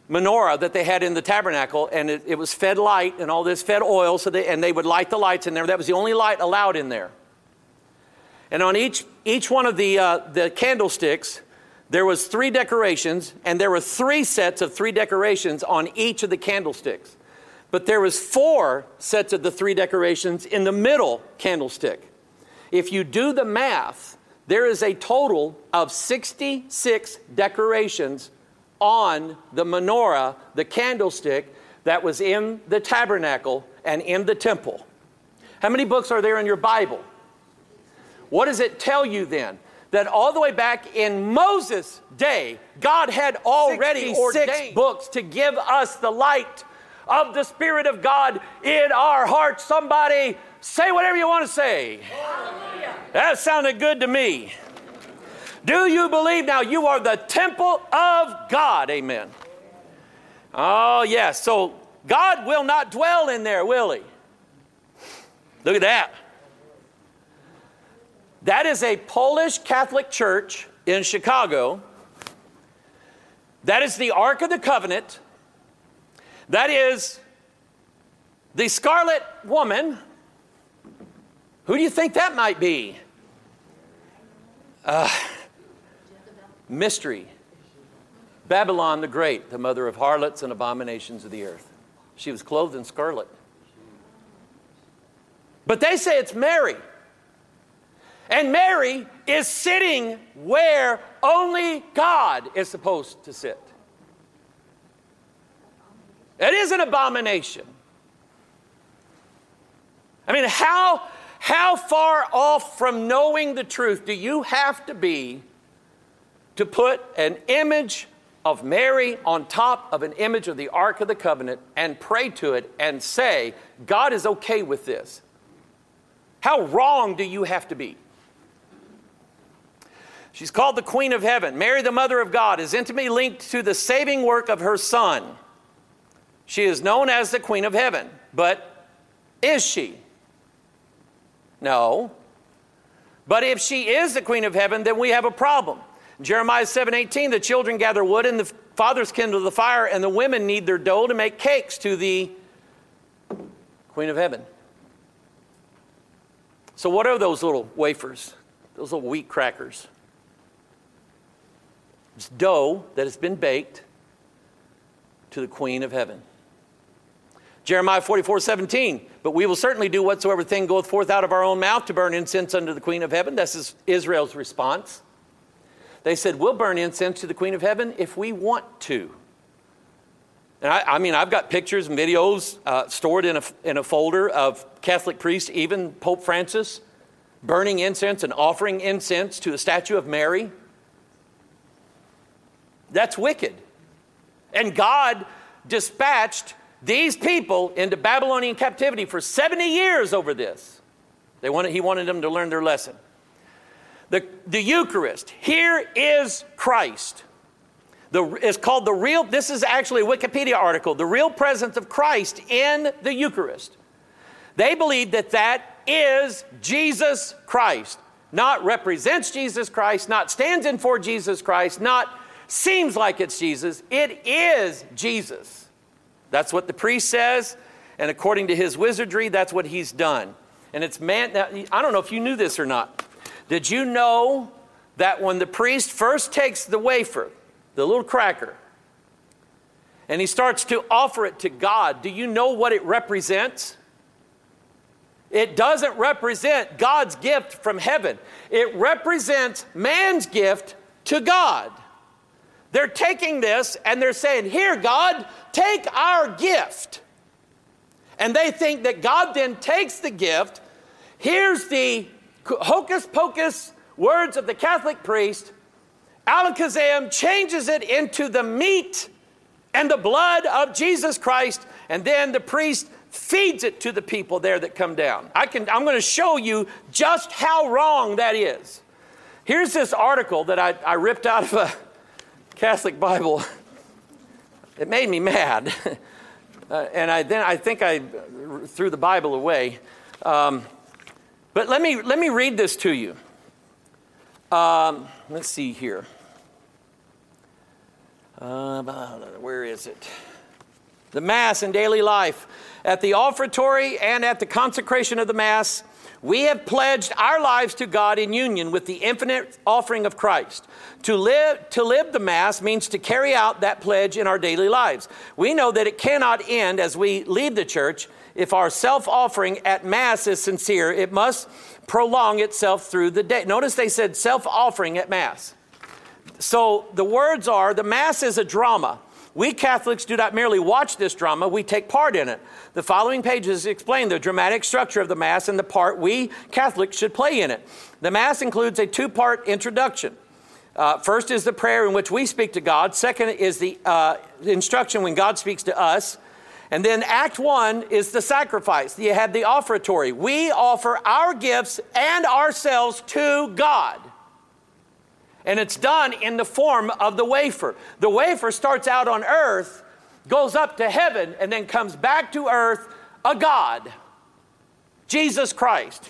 menorah that they had in the tabernacle, and it, it was fed light and all this fed oil, so they, and they would light the lights in there. That was the only light allowed in there. And on each, each one of the, uh, the candlesticks, there was three decorations, and there were three sets of three decorations on each of the candlesticks. But there was four sets of the three decorations in the middle candlestick. If you do the math, there is a total of 66 decorations on the menorah, the candlestick that was in the tabernacle and in the temple. How many books are there in your Bible? What does it tell you then? That all the way back in Moses' day, God had already ordained books to give us the light of the Spirit of God in our hearts. Somebody say whatever you want to say. That sounded good to me. Do you believe now you are the temple of God? Amen. Oh, yes. So God will not dwell in there, will He? Look at that. That is a Polish Catholic church in Chicago. That is the Ark of the Covenant. That is the Scarlet Woman. Who do you think that might be? Uh, mystery. Babylon the Great, the mother of harlots and abominations of the earth. She was clothed in scarlet. But they say it's Mary. And Mary is sitting where only God is supposed to sit. It is an abomination. I mean, how, how far off from knowing the truth do you have to be to put an image of Mary on top of an image of the Ark of the Covenant and pray to it and say, God is okay with this? How wrong do you have to be? She's called the Queen of Heaven. Mary, the Mother of God, is intimately linked to the saving work of her Son. She is known as the Queen of Heaven, but is she? No. But if she is the Queen of Heaven, then we have a problem. Jeremiah 7:18, the children gather wood and the fathers kindle the fire, and the women knead their dough to make cakes to the Queen of Heaven. So, what are those little wafers? Those little wheat crackers? Dough that has been baked to the Queen of Heaven. Jeremiah 44 17, but we will certainly do whatsoever thing goeth forth out of our own mouth to burn incense unto the Queen of Heaven. This is Israel's response. They said, We'll burn incense to the Queen of Heaven if we want to. And I, I mean, I've got pictures and videos uh, stored in a, in a folder of Catholic priests, even Pope Francis, burning incense and offering incense to a statue of Mary. That's wicked. And God dispatched these people into Babylonian captivity for 70 years over this. They wanted, he wanted them to learn their lesson. The, the Eucharist, here is Christ. The, it's called the real, this is actually a Wikipedia article, the real presence of Christ in the Eucharist. They believe that that is Jesus Christ, not represents Jesus Christ, not stands in for Jesus Christ, not seems like it's Jesus. It is Jesus. That's what the priest says, and according to his wizardry, that's what he's done. And it's man, now, I don't know if you knew this or not. Did you know that when the priest first takes the wafer, the little cracker, and he starts to offer it to God, do you know what it represents? It doesn't represent God's gift from heaven, it represents man's gift to God. They're taking this and they're saying, Here, God, take our gift. And they think that God then takes the gift. Here's the hocus pocus words of the Catholic priest. Alakazam changes it into the meat and the blood of Jesus Christ, and then the priest feeds it to the people there that come down. I can, I'm going to show you just how wrong that is. Here's this article that I, I ripped out of a Catholic Bible. It made me mad. uh, and I, then I think I threw the Bible away. Um, but let me, let me read this to you. Um, let's see here. Uh, where is it? The Mass in daily life. At the offertory and at the consecration of the Mass, we have pledged our lives to God in union with the infinite offering of Christ. To live, to live the Mass means to carry out that pledge in our daily lives. We know that it cannot end as we leave the church if our self offering at Mass is sincere, it must prolong itself through the day. Notice they said self offering at Mass. So the words are the Mass is a drama. We Catholics do not merely watch this drama, we take part in it. The following pages explain the dramatic structure of the Mass and the part we Catholics should play in it. The Mass includes a two part introduction. Uh, first is the prayer in which we speak to God. Second is the uh, instruction when God speaks to us. And then Act 1 is the sacrifice. You have the offertory. We offer our gifts and ourselves to God. And it's done in the form of the wafer. The wafer starts out on earth, goes up to heaven, and then comes back to earth a God, Jesus Christ.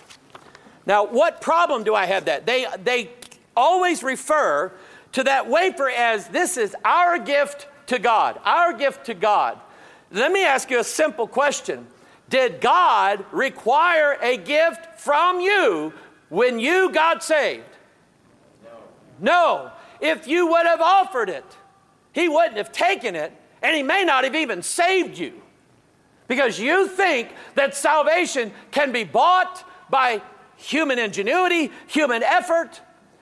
Now, what problem do I have that? They, they always refer to that wafer as this is our gift to God, our gift to God. Let me ask you a simple question Did God require a gift from you when you got saved? No. If you would have offered it, He wouldn't have taken it, and He may not have even saved you. Because you think that salvation can be bought by human ingenuity, human effort,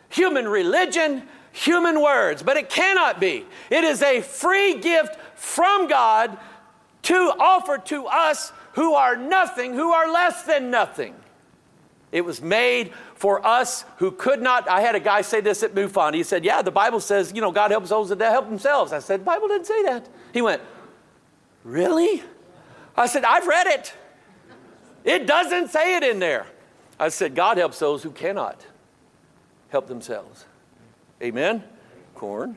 human religion, human words, but it cannot be. It is a free gift from God to offer to us who are nothing, who are less than nothing. It was made for us who could not. I had a guy say this at MUFON. He said, Yeah, the Bible says, you know, God helps those that help themselves. I said, The Bible didn't say that. He went, Really? I said, I've read it. It doesn't say it in there. I said, God helps those who cannot help themselves. Amen? Corn.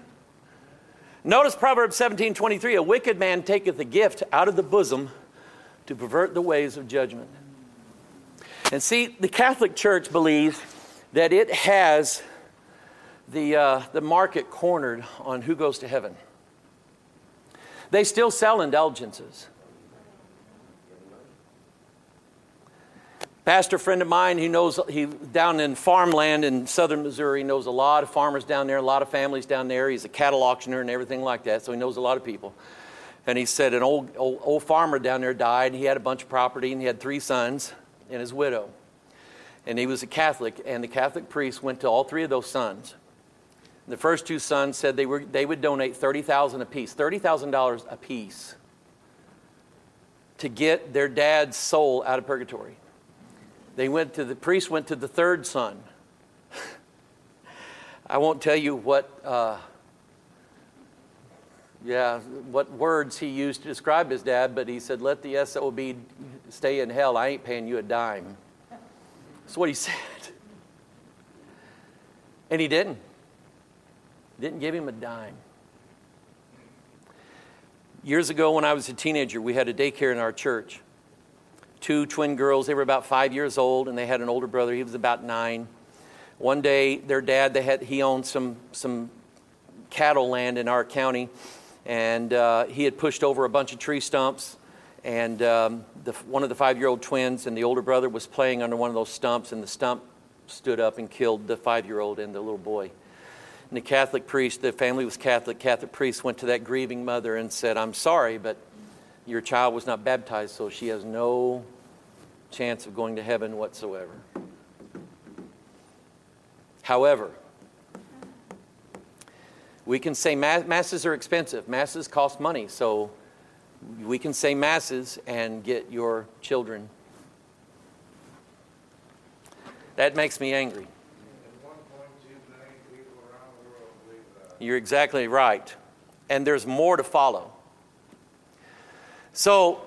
Notice Proverbs 17 23 a wicked man taketh a gift out of the bosom to pervert the ways of judgment. And see, the Catholic Church believes that it has the, uh, the market cornered on who goes to heaven. They still sell indulgences. Pastor friend of mine, he knows he down in farmland in southern Missouri, knows a lot of farmers down there, a lot of families down there. He's a cattle auctioneer and everything like that, so he knows a lot of people. And he said an old, old, old farmer down there died, and he had a bunch of property, and he had three sons and his widow. And he was a Catholic, and the Catholic priest went to all three of those sons. The first two sons said they, were, they would donate 30000 apiece, $30,000 apiece to get their dad's soul out of purgatory. They went to the priest went to the third son. I won't tell you what, uh, yeah, what words he used to describe his dad, but he said, "Let the SOB stay in hell. I ain't paying you a dime." That's what he said, and he didn't. Didn't give him a dime. Years ago, when I was a teenager, we had a daycare in our church two twin girls. They were about five years old, and they had an older brother. He was about nine. One day, their dad, they had, he owned some, some cattle land in our county, and uh, he had pushed over a bunch of tree stumps. And um, the, one of the five year old twins and the older brother was playing under one of those stumps, and the stump stood up and killed the five year old and the little boy. And the Catholic priest, the family was Catholic, Catholic priest went to that grieving mother and said, I'm sorry, but your child was not baptized, so she has no chance of going to heaven whatsoever. However, we can say masses are expensive. Masses cost money, so we can say masses and get your children. That makes me angry. You're exactly right. And there's more to follow. So,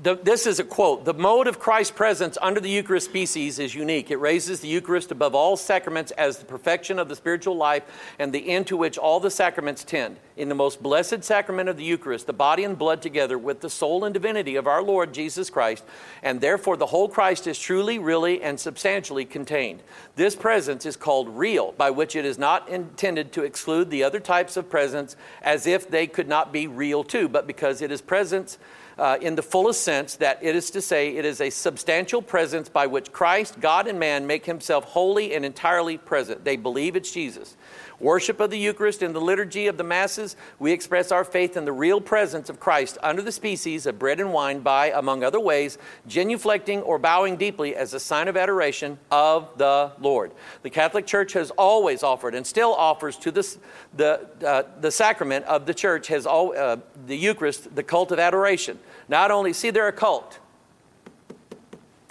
the, this is a quote The mode of Christ's presence under the Eucharist species is unique. It raises the Eucharist above all sacraments as the perfection of the spiritual life and the end to which all the sacraments tend. In the most blessed sacrament of the Eucharist, the body and blood together with the soul and divinity of our Lord Jesus Christ, and therefore the whole Christ is truly, really, and substantially contained. This presence is called real, by which it is not intended to exclude the other types of presence as if they could not be real too, but because it is presence uh, in the fullest sense, that it is to say, it is a substantial presence by which Christ, God, and man make himself wholly and entirely present. They believe it's Jesus. Worship of the Eucharist in the liturgy of the Masses, we express our faith in the real presence of Christ under the species of bread and wine by, among other ways, genuflecting or bowing deeply as a sign of adoration of the Lord. The Catholic Church has always offered and still offers to this, the, uh, the sacrament of the Church, has all, uh, the Eucharist, the cult of adoration. Not only, see, they're a cult.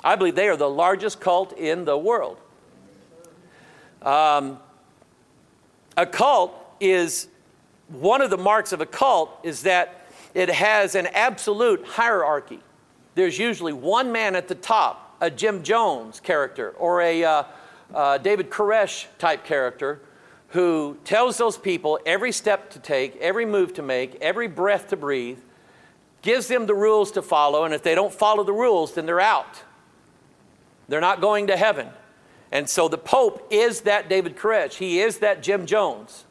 I believe they are the largest cult in the world. Um, a cult is one of the marks of a cult is that it has an absolute hierarchy. There's usually one man at the top, a Jim Jones character or a uh, uh, David Koresh type character, who tells those people every step to take, every move to make, every breath to breathe, gives them the rules to follow, and if they don't follow the rules, then they're out. They're not going to heaven. And so the Pope is that David Koresh. He is that Jim Jones.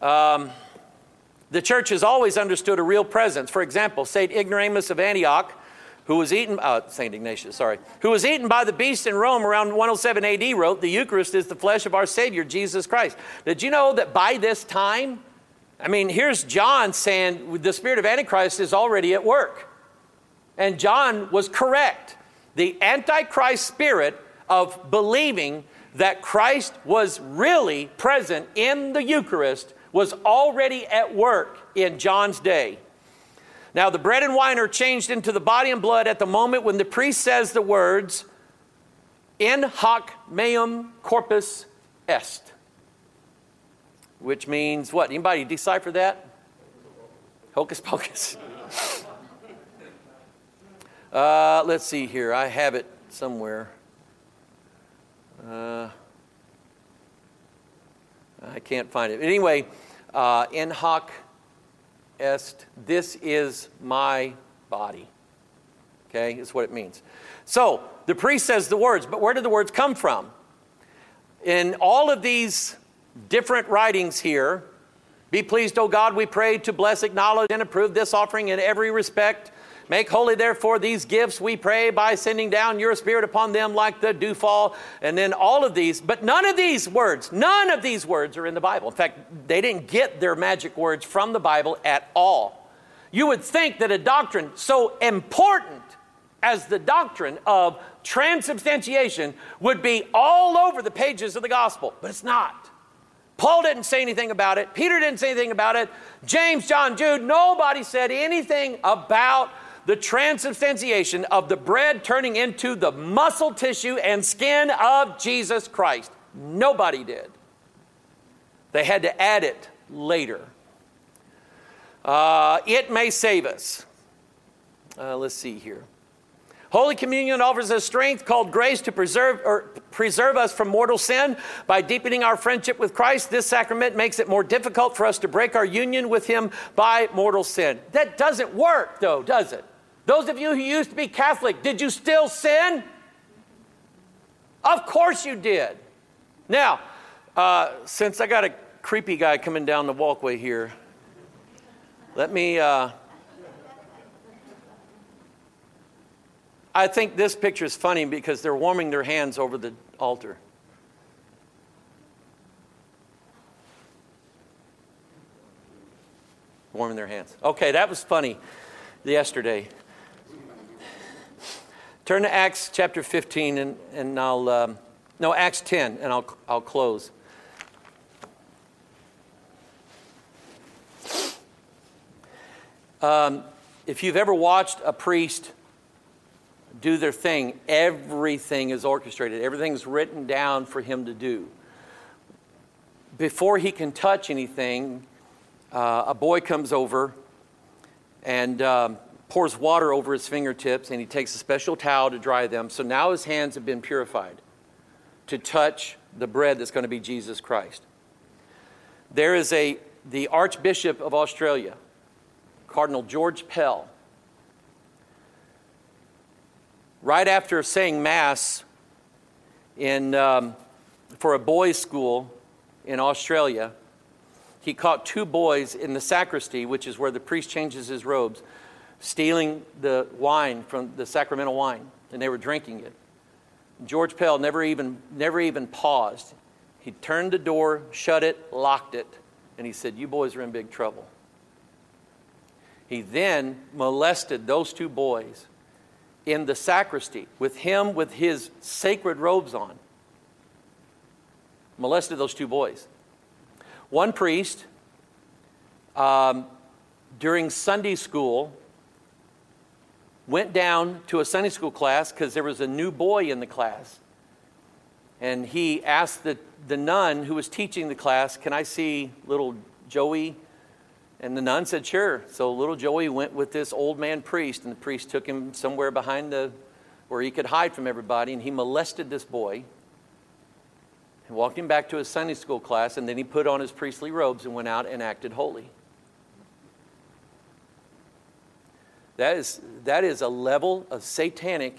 Um, the church has always understood a real presence. For example, St. Ignoramus of Antioch, who was eaten, uh, St. Ignatius, sorry, who was eaten by the beast in Rome around 107 AD, wrote, The Eucharist is the flesh of our Savior, Jesus Christ. Did you know that by this time, I mean, here's John saying the spirit of Antichrist is already at work. And John was correct. The Antichrist spirit of believing that Christ was really present in the Eucharist was already at work in John's day. Now, the bread and wine are changed into the body and blood at the moment when the priest says the words, In hoc meum corpus est. Which means what? Anybody decipher that? Hocus pocus. uh, let's see here. I have it somewhere. Uh, I can't find it. Anyway, uh, in hoc est, this is my body. Okay, is what it means. So the priest says the words, but where did the words come from? In all of these different writings here, be pleased, O God, we pray to bless, acknowledge, and approve this offering in every respect Make holy, therefore, these gifts, we pray, by sending down your Spirit upon them like the dewfall. And then all of these, but none of these words, none of these words are in the Bible. In fact, they didn't get their magic words from the Bible at all. You would think that a doctrine so important as the doctrine of transubstantiation would be all over the pages of the gospel, but it's not. Paul didn't say anything about it. Peter didn't say anything about it. James, John, Jude, nobody said anything about the transubstantiation of the bread turning into the muscle tissue and skin of Jesus Christ. Nobody did. They had to add it later. Uh, it may save us. Uh, let's see here. Holy Communion offers us strength called grace to preserve or preserve us from mortal sin by deepening our friendship with Christ. This sacrament makes it more difficult for us to break our union with Him by mortal sin. That doesn't work, though, does it? Those of you who used to be Catholic, did you still sin? Of course you did. Now, uh, since I got a creepy guy coming down the walkway here, let me. Uh, I think this picture is funny because they're warming their hands over the altar. Warming their hands. Okay, that was funny yesterday. Turn to Acts chapter 15, and, and I'll, um, no, Acts 10, and I'll, I'll close. Um, if you've ever watched a priest do their thing, everything is orchestrated, everything's written down for him to do. Before he can touch anything, uh, a boy comes over and um, pours water over his fingertips, and he takes a special towel to dry them. So now his hands have been purified to touch the bread that's going to be Jesus Christ. There is a the Archbishop of Australia, Cardinal George Pell. Right after saying Mass in, um, for a boys' school in Australia, he caught two boys in the sacristy, which is where the priest changes his robes stealing the wine from the sacramental wine, and they were drinking it. George Pell never even, never even paused. He turned the door, shut it, locked it, and he said, You boys are in big trouble. He then molested those two boys in the sacristy with him with his sacred robes on. Molested those two boys. One priest, um, during Sunday school, went down to a Sunday school class because there was a new boy in the class. And he asked the, the nun who was teaching the class, Can I see little Joey? And the nun said, Sure. So little Joey went with this old man priest, and the priest took him somewhere behind the where he could hide from everybody, and he molested this boy and walked him back to his Sunday school class, and then he put on his priestly robes and went out and acted holy. That is, that is a level of satanic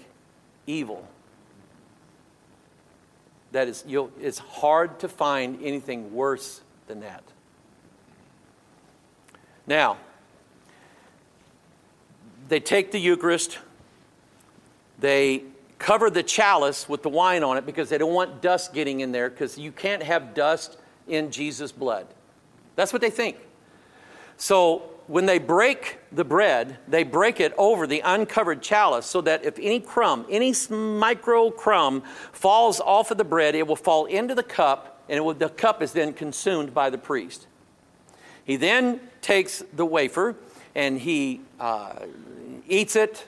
evil. That is, it's hard to find anything worse than that. Now, they take the Eucharist, they cover the chalice with the wine on it because they don't want dust getting in there because you can't have dust in Jesus' blood. That's what they think. So when they break the bread, they break it over the uncovered chalice so that if any crumb, any micro crumb falls off of the bread, it will fall into the cup and will, the cup is then consumed by the priest. He then takes the wafer and he uh, eats it,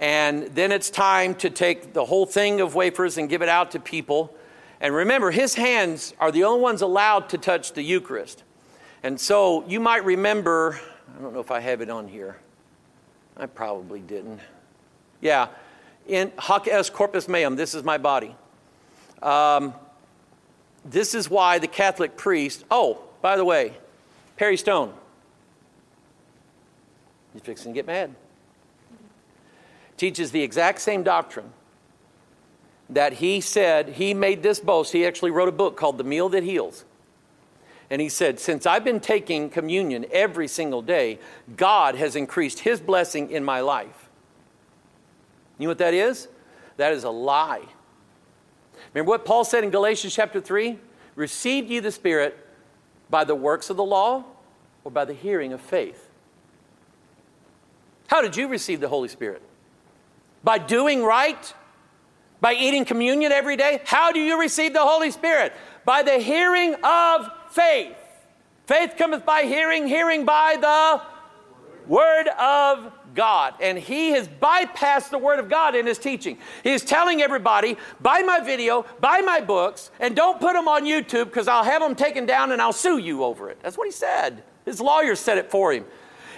and then it's time to take the whole thing of wafers and give it out to people. And remember, his hands are the only ones allowed to touch the Eucharist. And so you might remember I don't know if I have it on here. I probably didn't. Yeah, in hoc est corpus meum, this is my body. Um, this is why the Catholic priest, oh, by the way, Perry Stone, he's fixing to get mad, teaches the exact same doctrine that he said he made this boast. He actually wrote a book called The Meal That Heals. And he said, Since I've been taking communion every single day, God has increased his blessing in my life. You know what that is? That is a lie. Remember what Paul said in Galatians chapter 3? Received ye the Spirit by the works of the law or by the hearing of faith? How did you receive the Holy Spirit? By doing right? By eating communion every day? How do you receive the Holy Spirit? By the hearing of faith. Faith cometh by hearing, hearing by the Word of God. And he has bypassed the Word of God in his teaching. He is telling everybody buy my video, buy my books, and don't put them on YouTube because I'll have them taken down and I'll sue you over it. That's what he said. His lawyer said it for him.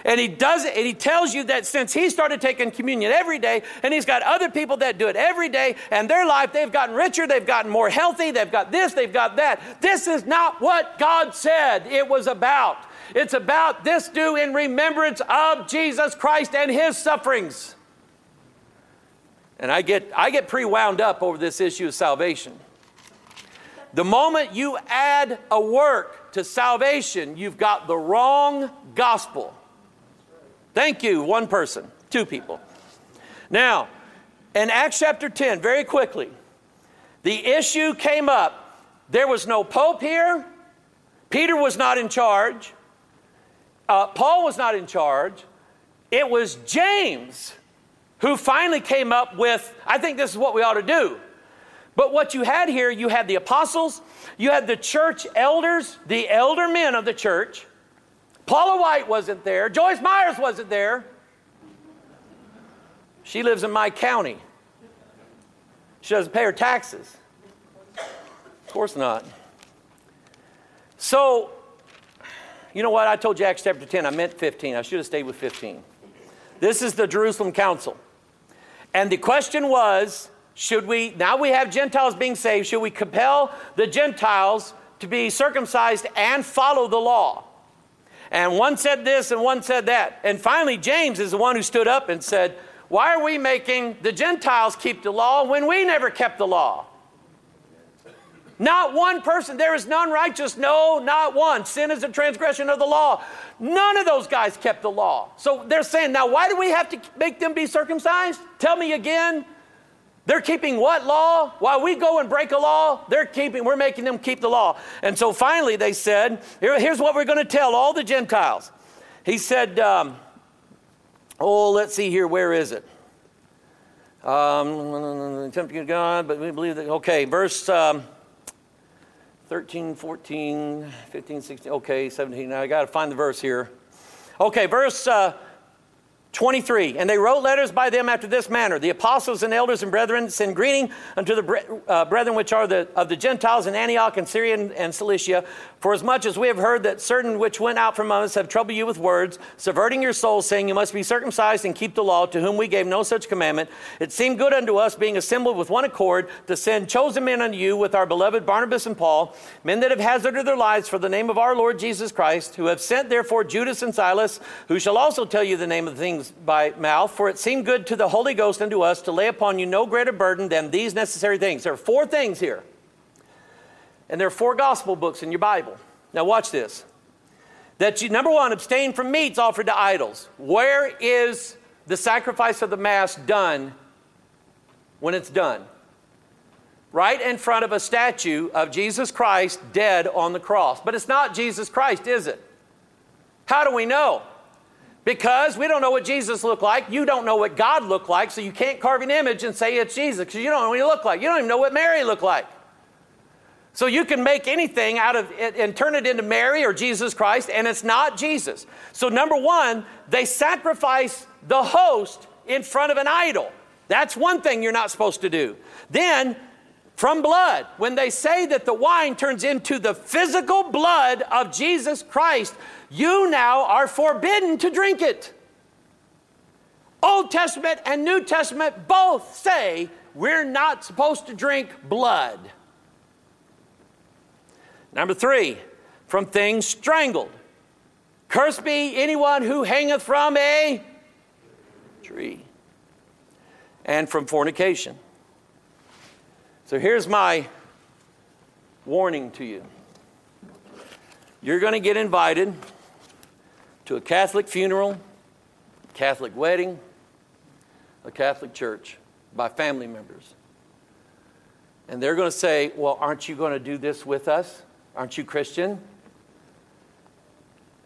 And he does it, and he tells you that since he started taking communion every day, and he's got other people that do it every day, and their life, they've gotten richer, they've gotten more healthy, they've got this, they've got that. This is not what God said it was about. It's about this do in remembrance of Jesus Christ and his sufferings. And I get, I get pretty wound up over this issue of salvation. The moment you add a work to salvation, you've got the wrong gospel. Thank you, one person, two people. Now, in Acts chapter 10, very quickly, the issue came up. There was no pope here. Peter was not in charge. Uh, Paul was not in charge. It was James who finally came up with, I think this is what we ought to do. But what you had here, you had the apostles, you had the church elders, the elder men of the church, Paula White wasn't there. Joyce Myers wasn't there. She lives in my county. She doesn't pay her taxes. Of course not. So, you know what? I told you Acts chapter 10. I meant 15. I should have stayed with 15. This is the Jerusalem Council. And the question was should we, now we have Gentiles being saved, should we compel the Gentiles to be circumcised and follow the law? And one said this and one said that. And finally, James is the one who stood up and said, Why are we making the Gentiles keep the law when we never kept the law? Not one person. There is none righteous. No, not one. Sin is a transgression of the law. None of those guys kept the law. So they're saying, now why do we have to make them be circumcised? Tell me again. They're keeping what law? While we go and break a law, they're keeping, we're making them keep the law. And so finally they said, Here, here's what we're going to tell all the Gentiles. He said, um, Oh, let's see here, where is it? Um, tempting God, but we believe that, okay, verse um, 13, 14, 15, 16, okay, 17. Now I got to find the verse here. Okay, verse uh, 23. And they wrote letters by them after this manner The apostles and elders and brethren send greeting unto the uh, brethren which are the, of the Gentiles in Antioch and Syria and, and Cilicia. For as much as we have heard that certain which went out from us have troubled you with words, subverting your souls, saying, You must be circumcised and keep the law, to whom we gave no such commandment, it seemed good unto us, being assembled with one accord, to send chosen men unto you with our beloved Barnabas and Paul, men that have hazarded their lives for the name of our Lord Jesus Christ, who have sent therefore Judas and Silas, who shall also tell you the name of the things by mouth. For it seemed good to the Holy Ghost and to us to lay upon you no greater burden than these necessary things. There are four things here. And there are four gospel books in your Bible. Now, watch this. That you, number one, abstain from meats offered to idols. Where is the sacrifice of the Mass done when it's done? Right in front of a statue of Jesus Christ dead on the cross. But it's not Jesus Christ, is it? How do we know? Because we don't know what Jesus looked like. You don't know what God looked like, so you can't carve an image and say it's Jesus because you don't know what he looked like. You don't even know what Mary looked like. So you can make anything out of it and turn it into Mary or Jesus Christ, and it's not Jesus. So, number one, they sacrifice the host in front of an idol. That's one thing you're not supposed to do. Then, from blood, when they say that the wine turns into the physical blood of Jesus Christ, you now are forbidden to drink it. Old Testament and New Testament both say we're not supposed to drink blood. Number three, from things strangled. Cursed be anyone who hangeth from a tree. And from fornication. So here's my warning to you. You're going to get invited to a Catholic funeral, Catholic wedding, a Catholic church by family members. And they're going to say, Well, aren't you going to do this with us? Aren't you Christian?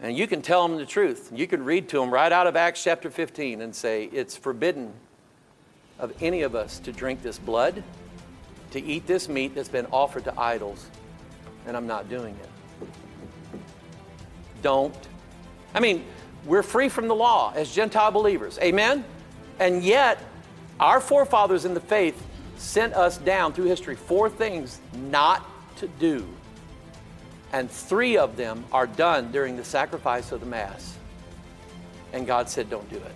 And you can tell them the truth. You can read to them right out of Acts chapter 15 and say, It's forbidden of any of us to drink this blood, to eat this meat that's been offered to idols, and I'm not doing it. Don't. I mean, we're free from the law as Gentile believers. Amen? And yet, our forefathers in the faith sent us down through history four things not to do and three of them are done during the sacrifice of the Mass. And God said, don't do it.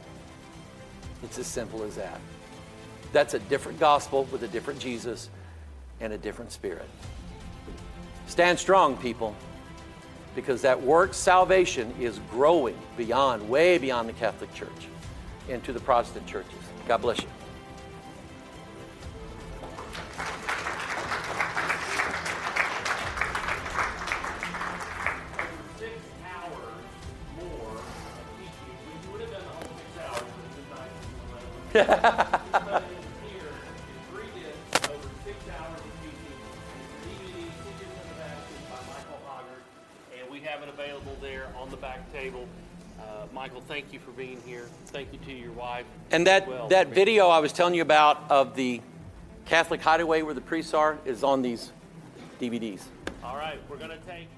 It's as simple as that. That's a different gospel with a different Jesus and a different spirit. Stand strong, people, because that work salvation is growing beyond, way beyond the Catholic Church into the Protestant churches. God bless you. table. Uh, Michael, thank you for being here. Thank you to your wife. And that, Well, that video I was telling you about of the Catholic hideaway where the priests are is on these DVDs. All right, we're going to take.